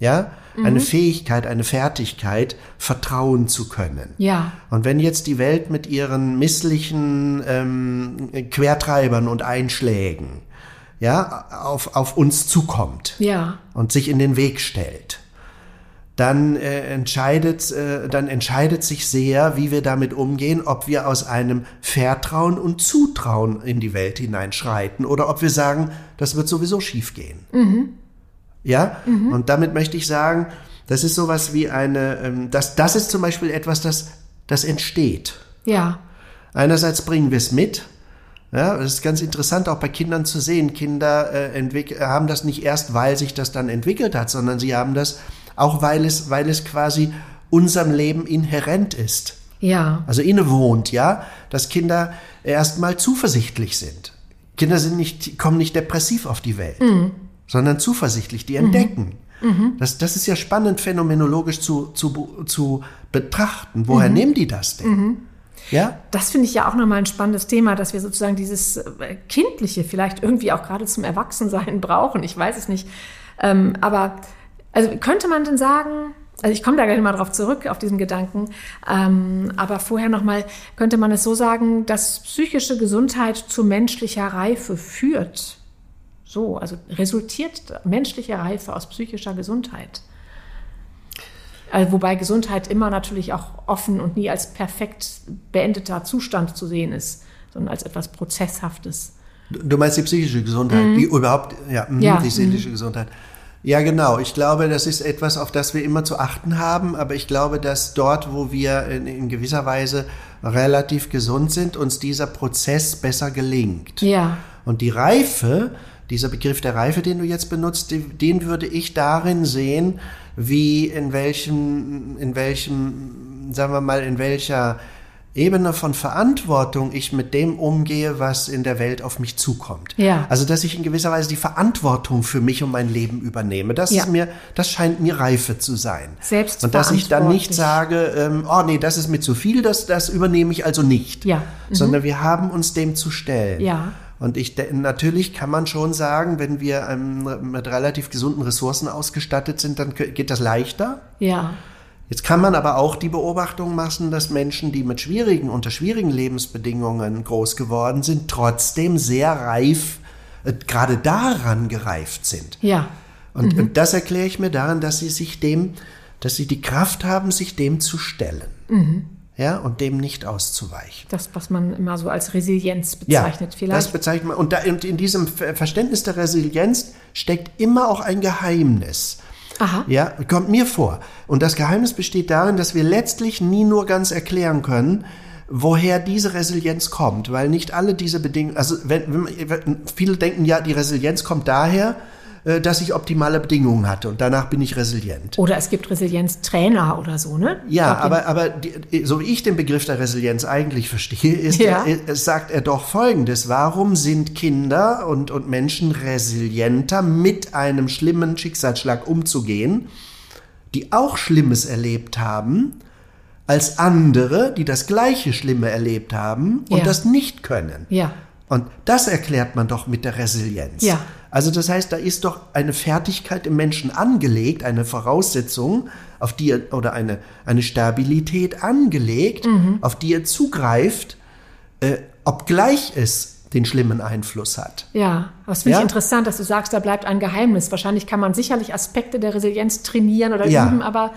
Ja? Eine Fähigkeit, eine Fertigkeit, vertrauen zu können. ja, Und wenn jetzt die Welt mit ihren misslichen ähm, Quertreibern und Einschlägen ja, auf, auf uns zukommt ja, und sich in den Weg stellt, dann äh, entscheidet, äh, dann entscheidet sich sehr, wie wir damit umgehen, ob wir aus einem Vertrauen und Zutrauen in die Welt hineinschreiten oder ob wir sagen, das wird sowieso schiefgehen. Ja, und damit möchte ich sagen, das ist sowas wie eine, ähm, das, das ist zum Beispiel etwas, das, das entsteht. ja, Einerseits bringen wir es mit. Ja, das ist ganz interessant auch bei Kindern zu sehen. Kinder äh, haben das nicht erst, weil sich das dann entwickelt hat, sondern sie haben das auch, weil es, weil es quasi unserem Leben inhärent ist. ja, Also innewohnt, ja, dass Kinder erstmal zuversichtlich sind. Kinder sind nicht, kommen nicht depressiv auf die Welt, sondern zuversichtlich, die entdecken. Das, das ist ja spannend phänomenologisch zu, zu, zu betrachten. Woher nehmen die das denn? Ja? Das finde ich ja auch nochmal ein spannendes Thema, dass wir sozusagen dieses äh, Kindliche vielleicht irgendwie auch gerade zum Erwachsensein brauchen. Ich weiß es nicht. Ähm, aber also könnte man denn sagen, also ich komme da gleich mal drauf zurück, auf diesen Gedanken, ähm, aber vorher nochmal, könnte man es so sagen, dass psychische Gesundheit zu menschlicher Reife führt? So, also resultiert menschliche Reife aus psychischer Gesundheit? Also wobei Gesundheit immer natürlich auch offen und nie als perfekt beendeter Zustand zu sehen ist, sondern als etwas Prozesshaftes. Du meinst die psychische Gesundheit, die überhaupt, ja, mhm, Ja, die seelische Gesundheit. Ja, genau. Ich glaube, das ist etwas, auf das wir immer zu achten haben. Aber ich glaube, dass dort, wo wir in, in gewisser Weise relativ gesund sind, uns dieser Prozess besser gelingt. Ja. Und die Reife, dieser Begriff der Reife, den du jetzt benutzt, den würde ich darin sehen, wie in welchem, in welchem, sagen wir mal, in welcher Ebene von Verantwortung ich mit dem umgehe, was in der Welt auf mich zukommt. Ja. Also, dass ich in gewisser Weise die Verantwortung für mich und mein Leben übernehme. Das Ja. ist mir, das scheint mir Reife zu sein. Selbstverantwortlich. Und dass ich dann nicht sage, ähm, oh nee, das ist mir zu viel, das, das übernehme ich also nicht. Ja. Mhm. Sondern wir haben uns dem zu stellen. Ja. Und ich natürlich kann man schon sagen, wenn wir ähm, mit relativ gesunden Ressourcen ausgestattet sind, dann geht das leichter. Ja. Jetzt kann man aber auch die Beobachtung machen, dass Menschen, die mit schwierigen, unter schwierigen Lebensbedingungen groß geworden sind, trotzdem sehr reif, äh, gerade daran gereift sind. Ja. Und, und das erkläre ich mir daran, dass sie sich dem, dass sie die Kraft haben, sich dem zu stellen. Ja, und dem nicht auszuweichen. Das, was man immer so als Resilienz bezeichnet, das vielleicht. bezeichnet man. Und, da, und in diesem Ver- Verständnis der Resilienz steckt immer auch ein Geheimnis. Aha. Ja, kommt mir vor. Und das Geheimnis besteht darin, dass wir letztlich nie nur ganz erklären können, woher diese Resilienz kommt, weil nicht alle diese Bedingungen, also wenn, wenn, viele denken ja, die Resilienz kommt daher, dass ich optimale Bedingungen hatte und danach bin ich resilient. Oder es gibt Resilienztrainer oder so, ne? Ja, aber, aber die, so wie ich den Begriff der Resilienz eigentlich verstehe, ist, Ja. er, es sagt er doch Folgendes. Warum sind Kinder und, und Menschen resilienter, mit einem schlimmen Schicksalsschlag umzugehen, die auch Schlimmes erlebt haben, als andere, die das gleiche Schlimme erlebt haben und Ja. das nicht können? Ja. Und das erklärt man doch mit der Resilienz. Ja. Also das heißt, da ist doch eine Fertigkeit im Menschen angelegt, eine Voraussetzung, auf die er, oder eine, eine Stabilität angelegt, Mhm. auf die er zugreift, äh, obgleich es den schlimmen Einfluss hat. Ja, es finde Ja? ich interessant, dass du sagst, da bleibt ein Geheimnis. Wahrscheinlich kann man sicherlich Aspekte der Resilienz trainieren oder Ja. üben, aber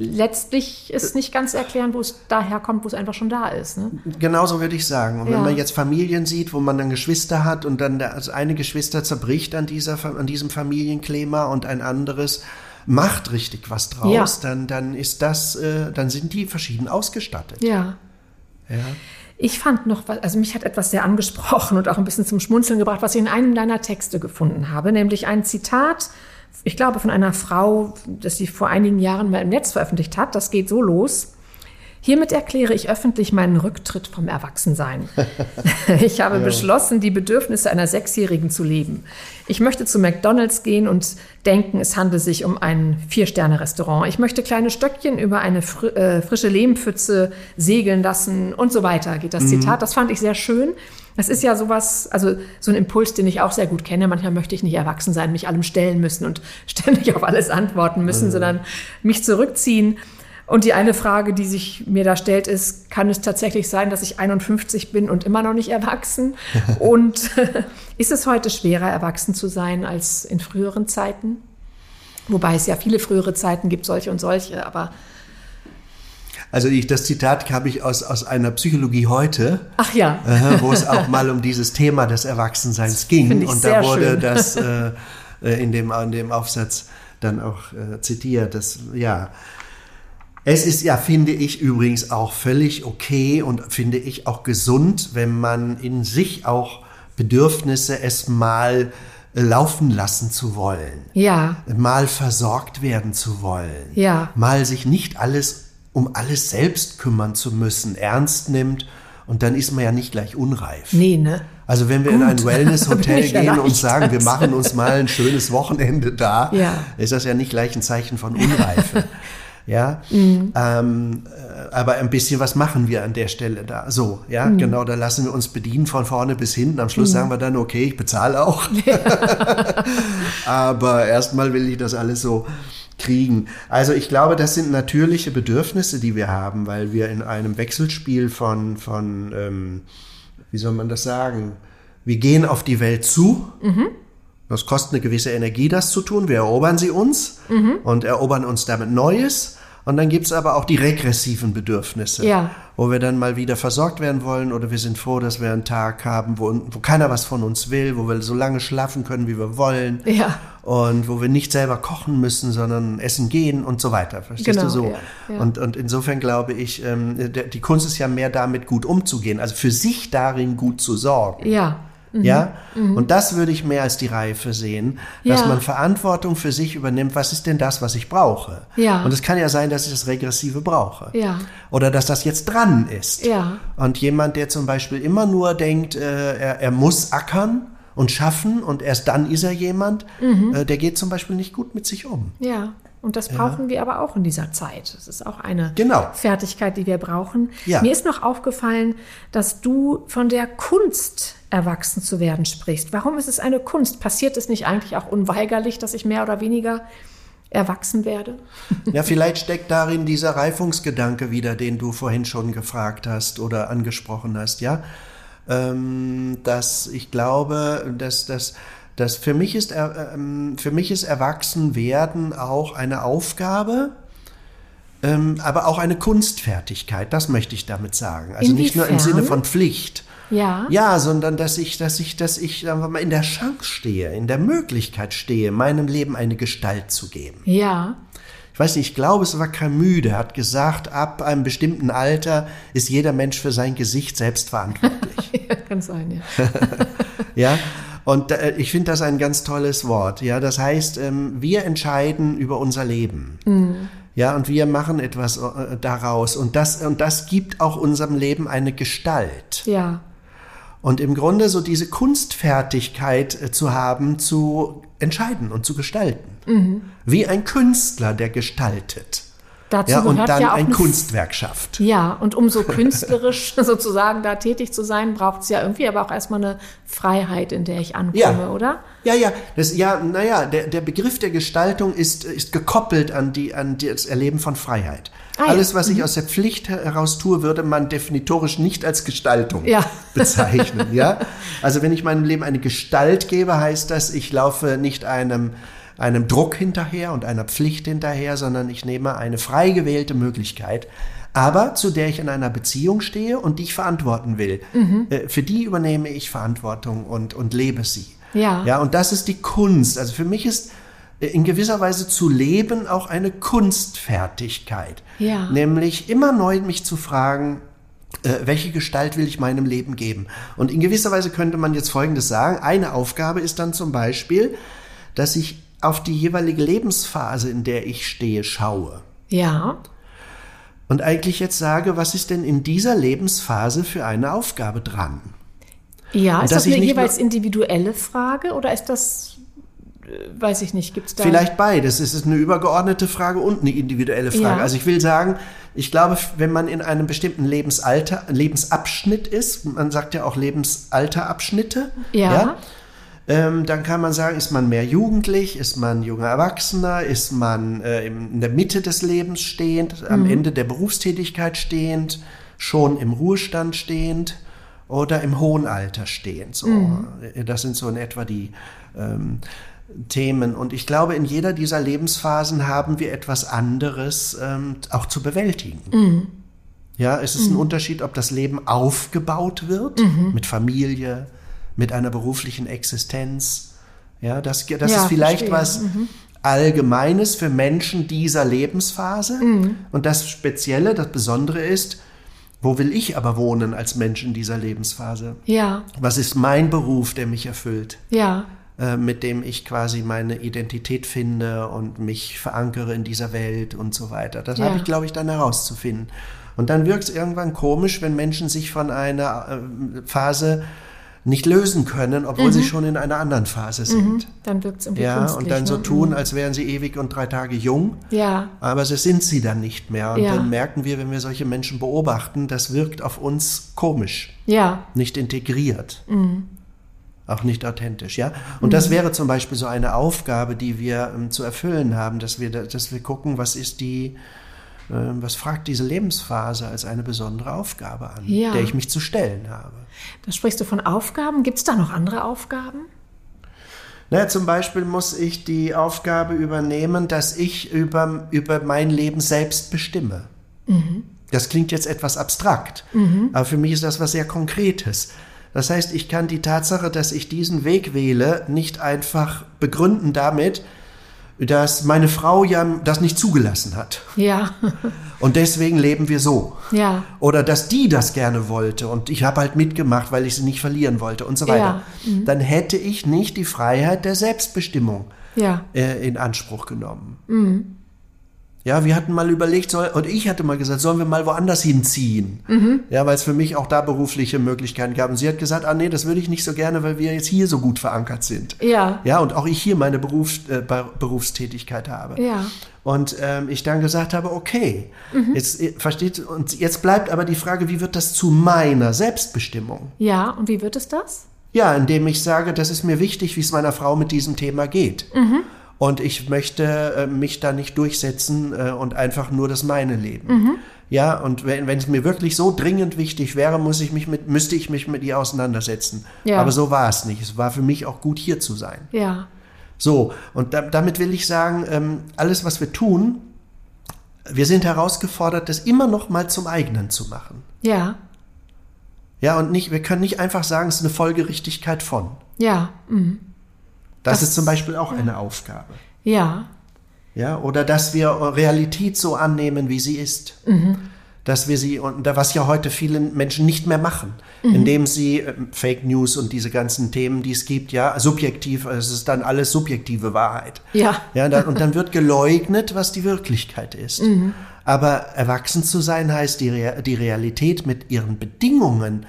letztlich ist nicht ganz erklären, wo es daher kommt, wo es einfach schon da ist. Ne? Genauso würde ich sagen. Und Ja. wenn man jetzt Familien sieht, wo man dann Geschwister hat und dann der, also eine Geschwister zerbricht an, dieser, an diesem Familienklima und ein anderes macht richtig was draus, Ja. dann, dann ist das, äh, dann sind die verschieden ausgestattet. Ja. Ja. Ich fand noch, was- also mich hat etwas sehr angesprochen und auch ein bisschen zum Schmunzeln gebracht, was ich in einem deiner Texte gefunden habe, nämlich ein Zitat, ich glaube von einer Frau, das sie vor einigen Jahren mal im Netz veröffentlicht hat. Das geht so los. Hiermit erkläre ich öffentlich meinen Rücktritt vom Erwachsensein. Ich habe beschlossen, die Bedürfnisse einer Sechsjährigen zu leben. Ich möchte zu McDonald's gehen und denken, es handelt sich um ein Vier-Sterne-Restaurant. Ich möchte kleine Stöckchen über eine fri äh, frische Lehmpfütze segeln lassen und so weiter, geht das Zitat. Das fand ich sehr schön. Das ist ja sowas, also so ein Impuls, den ich auch sehr gut kenne. Manchmal möchte ich nicht erwachsen sein, mich allem stellen müssen und ständig auf alles antworten müssen, sondern mich zurückziehen. Und die eine Frage, die sich mir da stellt, ist, kann es tatsächlich sein, dass ich 51 bin und immer noch nicht erwachsen? und ist es heute schwerer, erwachsen zu sein als in früheren Zeiten? Wobei es ja viele frühere Zeiten gibt, solche und solche, aber Also ich, das Zitat habe ich aus, aus einer Psychologie heute, ach ja, äh, wo es auch mal um dieses Thema des Erwachsenseins ging. Und da wurde schön. das äh, äh, in, dem, in dem Aufsatz dann auch äh, zitiert. Das, ja. Es ist ja, finde ich, übrigens auch völlig okay und finde ich auch gesund, wenn man in sich auch Bedürfnisse es mal laufen lassen zu wollen ja, mal versorgt werden zu wollen, Ja. mal sich nicht alles um alles selbst kümmern zu müssen, ernst nimmt und dann ist man ja nicht gleich unreif. nee, ne? Also wenn wir in ein Wellness-Hotel gehen und sagen, wir machen uns mal ein schönes Wochenende da, Ja. ist das ja nicht gleich ein Zeichen von Unreife. ja, Mhm. ähm, äh, aber ein bisschen was machen wir an der Stelle da. So, ja, Mhm. genau, da lassen wir uns bedienen von vorne bis hinten. Am Schluss sagen wir dann, okay, ich bezahle auch. aber erstmal will ich das alles so kriegen. Also ich glaube, das sind natürliche Bedürfnisse, die wir haben, weil wir in einem Wechselspiel von, von ähm, wie soll man das sagen? Wir gehen auf die Welt zu. Das kostet eine gewisse Energie, das zu tun. Wir erobern sie uns und erobern uns damit Neues. Und dann gibt's aber auch die regressiven Bedürfnisse. Ja. wo wir dann mal wieder versorgt werden wollen oder wir sind froh, dass wir einen Tag haben, wo, wo keiner was von uns will, wo wir so lange schlafen können, wie wir wollen. Ja. Und wo wir nicht selber kochen müssen, sondern essen gehen und so weiter. Verstehst Genau, du so? ja. Und, und insofern glaube ich, ähm, die Kunst ist ja mehr damit, gut umzugehen, also für sich darin gut zu sorgen. Ja. Ja, und das würde ich mehr als die Reife sehen, dass Ja. man Verantwortung für sich übernimmt. Was ist denn das, was ich brauche? Ja. Und es kann ja sein, dass ich das Regressive brauche. Ja. Oder dass das jetzt dran ist. Ja. Und jemand, der zum Beispiel immer nur denkt, äh, er, er muss ackern und schaffen und erst dann ist er jemand, Mhm. äh, der geht zum Beispiel nicht gut mit sich um. Ja. Und das brauchen wir aber auch in dieser Zeit. Das ist auch eine Genau. Fertigkeit, die wir brauchen. Ja. Mir ist noch aufgefallen, dass du von der Kunst erwachsen zu werden sprichst. Warum ist es eine Kunst? Passiert es nicht eigentlich auch unweigerlich, dass ich mehr oder weniger erwachsen werde? Ja, vielleicht steckt darin dieser Reifungsgedanke wieder, den du vorhin schon gefragt hast oder angesprochen hast, ja. Ähm, dass ich glaube, dass das dass für mich ist ähm, für mich ist Erwachsenwerden auch eine Aufgabe, ähm, aber auch eine Kunstfertigkeit. Das möchte ich damit sagen. Also nicht nur im Inwiefern? Sinne von Pflicht. Ja. Ja, sondern dass ich, dass ich, dass ich sagen wir mal, in der Chance stehe, in der Möglichkeit stehe, meinem Leben eine Gestalt zu geben. Ja. Ich weiß nicht, ich glaube, es war Camus, der hat gesagt, ab einem bestimmten Alter ist jeder Mensch für sein Gesicht selbst verantwortlich. ja. Kann sein, ja. ja, und äh, ich finde das ein ganz tolles Wort. Ja, das heißt, ähm, wir entscheiden über unser Leben. Ja, und wir machen etwas äh, daraus. Und das, und das gibt auch unserem Leben eine Gestalt. Ja. Und im Grunde so diese Kunstfertigkeit äh, zu haben, zu entscheiden und zu gestalten. Wie ein Künstler, der gestaltet. Dazu Ja, und gehört dann ja auch ein Kunstwerk schafft. Ja, und um so künstlerisch sozusagen da tätig zu sein, braucht es ja irgendwie aber auch erstmal eine Freiheit, in der ich ankomme, Ja. oder? Ja, ja, das, ja, naja, der, der Begriff der Gestaltung ist, ist gekoppelt an, die, an das Erleben von Freiheit. Ah, ja. Alles, was ich aus der Pflicht heraus tue, würde man definitorisch nicht als Gestaltung Ja. bezeichnen. ja? Also wenn ich meinem Leben eine Gestalt gebe, heißt das, ich laufe nicht einem, einem Druck hinterher und einer Pflicht hinterher, sondern ich nehme eine frei gewählte Möglichkeit, aber zu der ich in einer Beziehung stehe und die ich verantworten will. Mhm. Äh, Für die übernehme ich Verantwortung und, und lebe sie. Ja. Ja, und das ist die Kunst. Also für mich ist äh, in gewisser Weise zu leben auch eine Kunstfertigkeit. Ja. Nämlich immer neu mich zu fragen, äh, welche Gestalt will ich meinem Leben geben? Und in gewisser Weise könnte man jetzt Folgendes sagen. Eine Aufgabe ist dann zum Beispiel, dass ich auf die jeweilige Lebensphase, in der ich stehe, schaue. Ja. Und eigentlich jetzt sage, was ist denn in dieser Lebensphase für eine Aufgabe dran? Ja, Und ist das eine jeweils individuelle Frage oder ist das, äh, weiß ich nicht, gibt es da... Vielleicht beides. Es ist eine übergeordnete Frage und eine individuelle Frage. Ja. Also ich will sagen, ich glaube, wenn man in einem bestimmten Lebensalter, Lebensabschnitt ist, man sagt ja auch Lebensalterabschnitte, Ja. Ähm, dann kann man sagen, ist man mehr jugendlich, ist man junger Erwachsener, ist man äh, in der Mitte des Lebens stehend, am Ende der Berufstätigkeit stehend, schon im Ruhestand stehend oder im hohen Alter stehend. So, Äh, Das sind so in etwa die ähm, Themen. Und ich glaube, in jeder dieser Lebensphasen haben wir etwas anderes ähm, auch zu bewältigen. Ja, es ist ein Unterschied, ob das Leben aufgebaut wird mit Familie, mit einer beruflichen Existenz. Ja, das, das Ja, ist vielleicht verstehe. was Allgemeines für Menschen dieser Lebensphase. Und das Spezielle, das Besondere ist, wo will ich aber wohnen als Mensch in dieser Lebensphase? Ja, Was ist mein Beruf, der mich erfüllt? ja, äh, mit dem ich quasi meine Identität finde und mich verankere in dieser Welt und so weiter. Das Ja. habe ich, glaube ich, dann herauszufinden. Und dann wirkt es irgendwann komisch, wenn Menschen sich von einer äh, Phase nicht lösen können, obwohl sie schon in einer anderen Phase sind. dann wirkt es irgendwie Ja, künstlich. und dann so ne? tun, als wären sie ewig und drei Tage jung. Ja, Aber das sind sie dann nicht mehr. Und Ja. dann merken wir, wenn wir solche Menschen beobachten, das wirkt auf uns komisch ja, nicht integriert. Auch nicht authentisch, ja. Und das wäre zum Beispiel so eine Aufgabe, die wir ähm, zu erfüllen haben, dass wir, da- dass wir gucken, was ist die, was fragt diese Lebensphase als eine besondere Aufgabe an, Ja. der ich mich zu stellen habe. da sprichst du von Aufgaben. Gibt es da noch andere Aufgaben? Naja, zum Beispiel muss ich die Aufgabe übernehmen, dass ich über, über mein Leben selbst bestimme. Das klingt jetzt etwas abstrakt, aber für mich ist das was sehr Konkretes. Das heißt, ich kann die Tatsache, dass ich diesen Weg wähle, nicht einfach begründen damit, dass meine Frau ja das nicht zugelassen hat. Ja. Und deswegen leben wir so. Ja. Oder dass die das gerne wollte und ich habe halt mitgemacht, weil ich sie nicht verlieren wollte und so weiter. Ja. Mhm. Dann hätte ich nicht die Freiheit der Selbstbestimmung Ja. äh, in Anspruch genommen. Ja, wir hatten mal überlegt, soll, und ich hatte mal gesagt, sollen wir mal woanders hinziehen? Ja, weil es für mich auch da berufliche Möglichkeiten gab. Und sie hat gesagt, ah nee, das würde ich nicht so gerne, weil wir jetzt hier so gut verankert sind. Ja. Ja, und auch ich hier meine Berufs, äh, Ber- Berufstätigkeit habe. Ja. Und ähm, ich dann gesagt habe, okay, jetzt äh, versteht, und jetzt bleibt aber die Frage, wie wird das zu meiner Selbstbestimmung? Ja. Und wie wird es das? Ja, indem ich sage, das ist mir wichtig, wie es meiner Frau mit diesem Thema geht. Und ich möchte äh, mich da nicht durchsetzen äh, und einfach nur das meine leben. Ja, und wenn, wenn es mir wirklich so dringend wichtig wäre, muss ich mich mit, müsste ich mich mit ihr auseinandersetzen. Ja. Aber so war es nicht. Es war für mich auch gut, hier zu sein. Ja. So, und da, damit will ich sagen, ähm, alles, was wir tun, wir sind herausgefordert, das immer noch mal zum eigenen zu machen. Ja. Ja, und nicht, wir können nicht einfach sagen, es ist eine Folgerichtigkeit von. Ja. Mhm. Das, Das- ist zum Beispiel auch eine Aufgabe. Ja. Ja, oder dass wir Realität so annehmen, wie sie ist. Dass wir sie, und was ja heute viele Menschen nicht mehr machen, indem sie ähm, Fake News und diese ganzen Themen, die es gibt, ja, subjektiv, es ist dann alles subjektive Wahrheit. Ja. Ja, dann, und dann wird geleugnet, was die Wirklichkeit ist. Aber erwachsen zu sein heißt, die, Rea die Realität mit ihren Bedingungen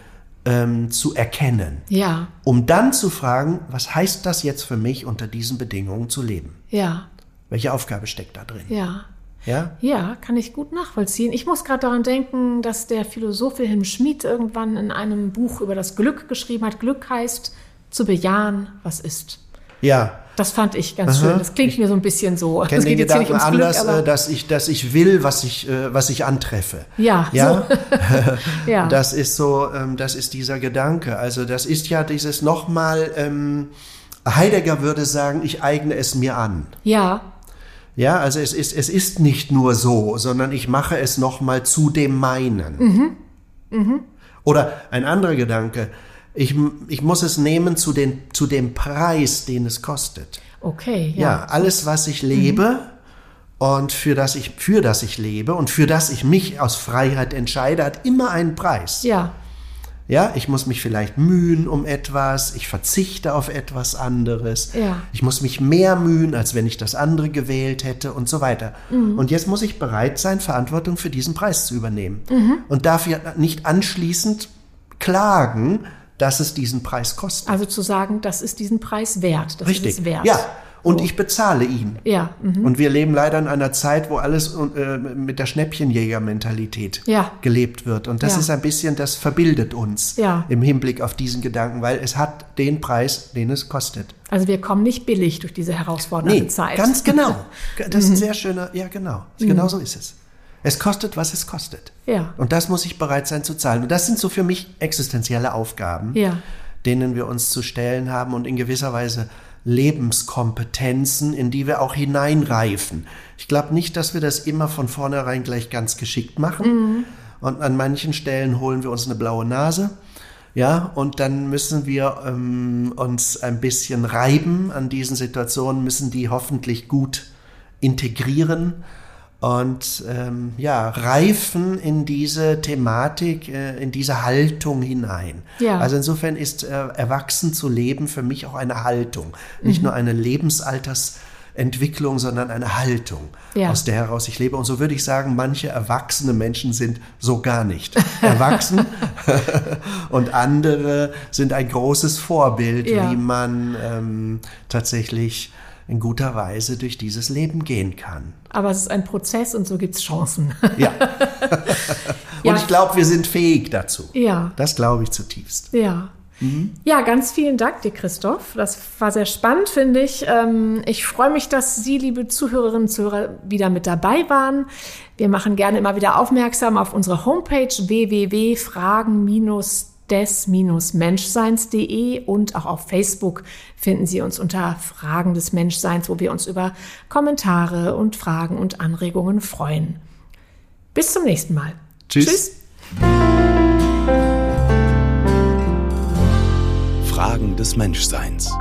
ähm, zu erkennen, Ja. um dann zu fragen, was heißt das jetzt für mich, unter diesen Bedingungen zu leben? Ja. Welche Aufgabe steckt da drin? Ja. Ja? Ja, kann ich gut nachvollziehen. Ich muss gerade daran denken, dass der Philosoph Wilhelm Schmid irgendwann in einem Buch über das Glück geschrieben hat. Glück heißt zu bejahen, was ist. Ja. Das fand ich ganz schön. Das klingt mir so ein bisschen so. Ich kenne den Gedanken Glück, anders, äh, dass ich, dass ich will, was ich, äh, was ich antreffe. Ja, ja. ja. Das ist so, ähm, das ist dieser Gedanke. Also das ist ja dieses nochmal, ähm, Heidegger würde sagen, ich eigne es mir an. ja, Ja, also es ist, es ist nicht nur so, sondern ich mache es nochmal zu dem meinen. Oder ein anderer Gedanke, ich, ich muss es nehmen zu, den, zu dem Preis, den es kostet. okay, Ja, ja. alles, was ich lebe und für das ich, für das ich lebe und für das ich mich aus Freiheit entscheide, hat immer einen Preis. Ja, Ja, ich muss mich vielleicht mühen um etwas, ich verzichte auf etwas anderes. Ja. Ich muss mich mehr mühen, als wenn ich das andere gewählt hätte und so weiter. Mhm. Und jetzt muss ich bereit sein, Verantwortung für diesen Preis zu übernehmen. Mhm. Und darf ja nicht anschließend klagen, dass es diesen Preis kostet. also zu sagen, das ist diesen Preis wert. Das Richtig. ist es wert. Ja. Und ich bezahle ihn. Ja, mhm. Und wir leben leider in einer Zeit, wo alles äh, mit der Schnäppchenjäger-Mentalität Ja. gelebt wird. Und das Ja. ist ein bisschen, das verbildet uns Ja. im Hinblick auf diesen Gedanken, weil es hat den Preis, den es kostet. Also wir kommen nicht billig durch diese herausfordernde Nee, Zeit. ganz genau. Das Mhm. ist ein sehr schöner, ja genau. Genau so ist es. Es kostet, was es kostet. Ja. Und das muss ich bereit sein zu zahlen. Und das sind so für mich existenzielle Aufgaben, Ja. denen wir uns zu stellen haben und in gewisser Weise Lebenskompetenzen, in die wir auch hineinreifen. Ich glaube nicht, dass wir das immer von vornherein gleich ganz geschickt machen. Und an manchen Stellen holen wir uns eine blaue Nase. Ja, und dann müssen wir ähm, uns ein bisschen reiben an diesen Situationen, müssen die hoffentlich gut integrieren und ähm, ja, reifen in diese Thematik, äh, in diese Haltung hinein. Ja. Also insofern ist äh, erwachsen zu leben für mich auch eine Haltung, nicht nur eine Lebensaltersentwicklung, sondern eine Haltung, Ja. aus der heraus ich lebe. Und so würde ich sagen, manche erwachsene Menschen sind so gar nicht erwachsen und andere sind ein großes Vorbild, Ja. wie man ähm, tatsächlich in guter Weise durch dieses Leben gehen kann. Aber es ist ein Prozess und so gibt es Chancen. Ja. Ja. Und ich glaube, wir sind fähig dazu. ja, Das glaube ich zutiefst. ja. Ja, ganz vielen Dank dir, Christoph. Das war sehr spannend, finde ich. Ähm, Ich freue mich, dass Sie, liebe Zuhörerinnen und Zuhörer, wieder mit dabei waren. Wir machen gerne immer wieder aufmerksam auf unsere Homepage www.fragen-des-menschseins.de und auch auf Facebook finden Sie uns unter Fragen des Menschseins, wo wir uns über Kommentare und Fragen und Anregungen freuen. Bis zum nächsten Mal. Tschüss. Tschüss. Fragen des Menschseins.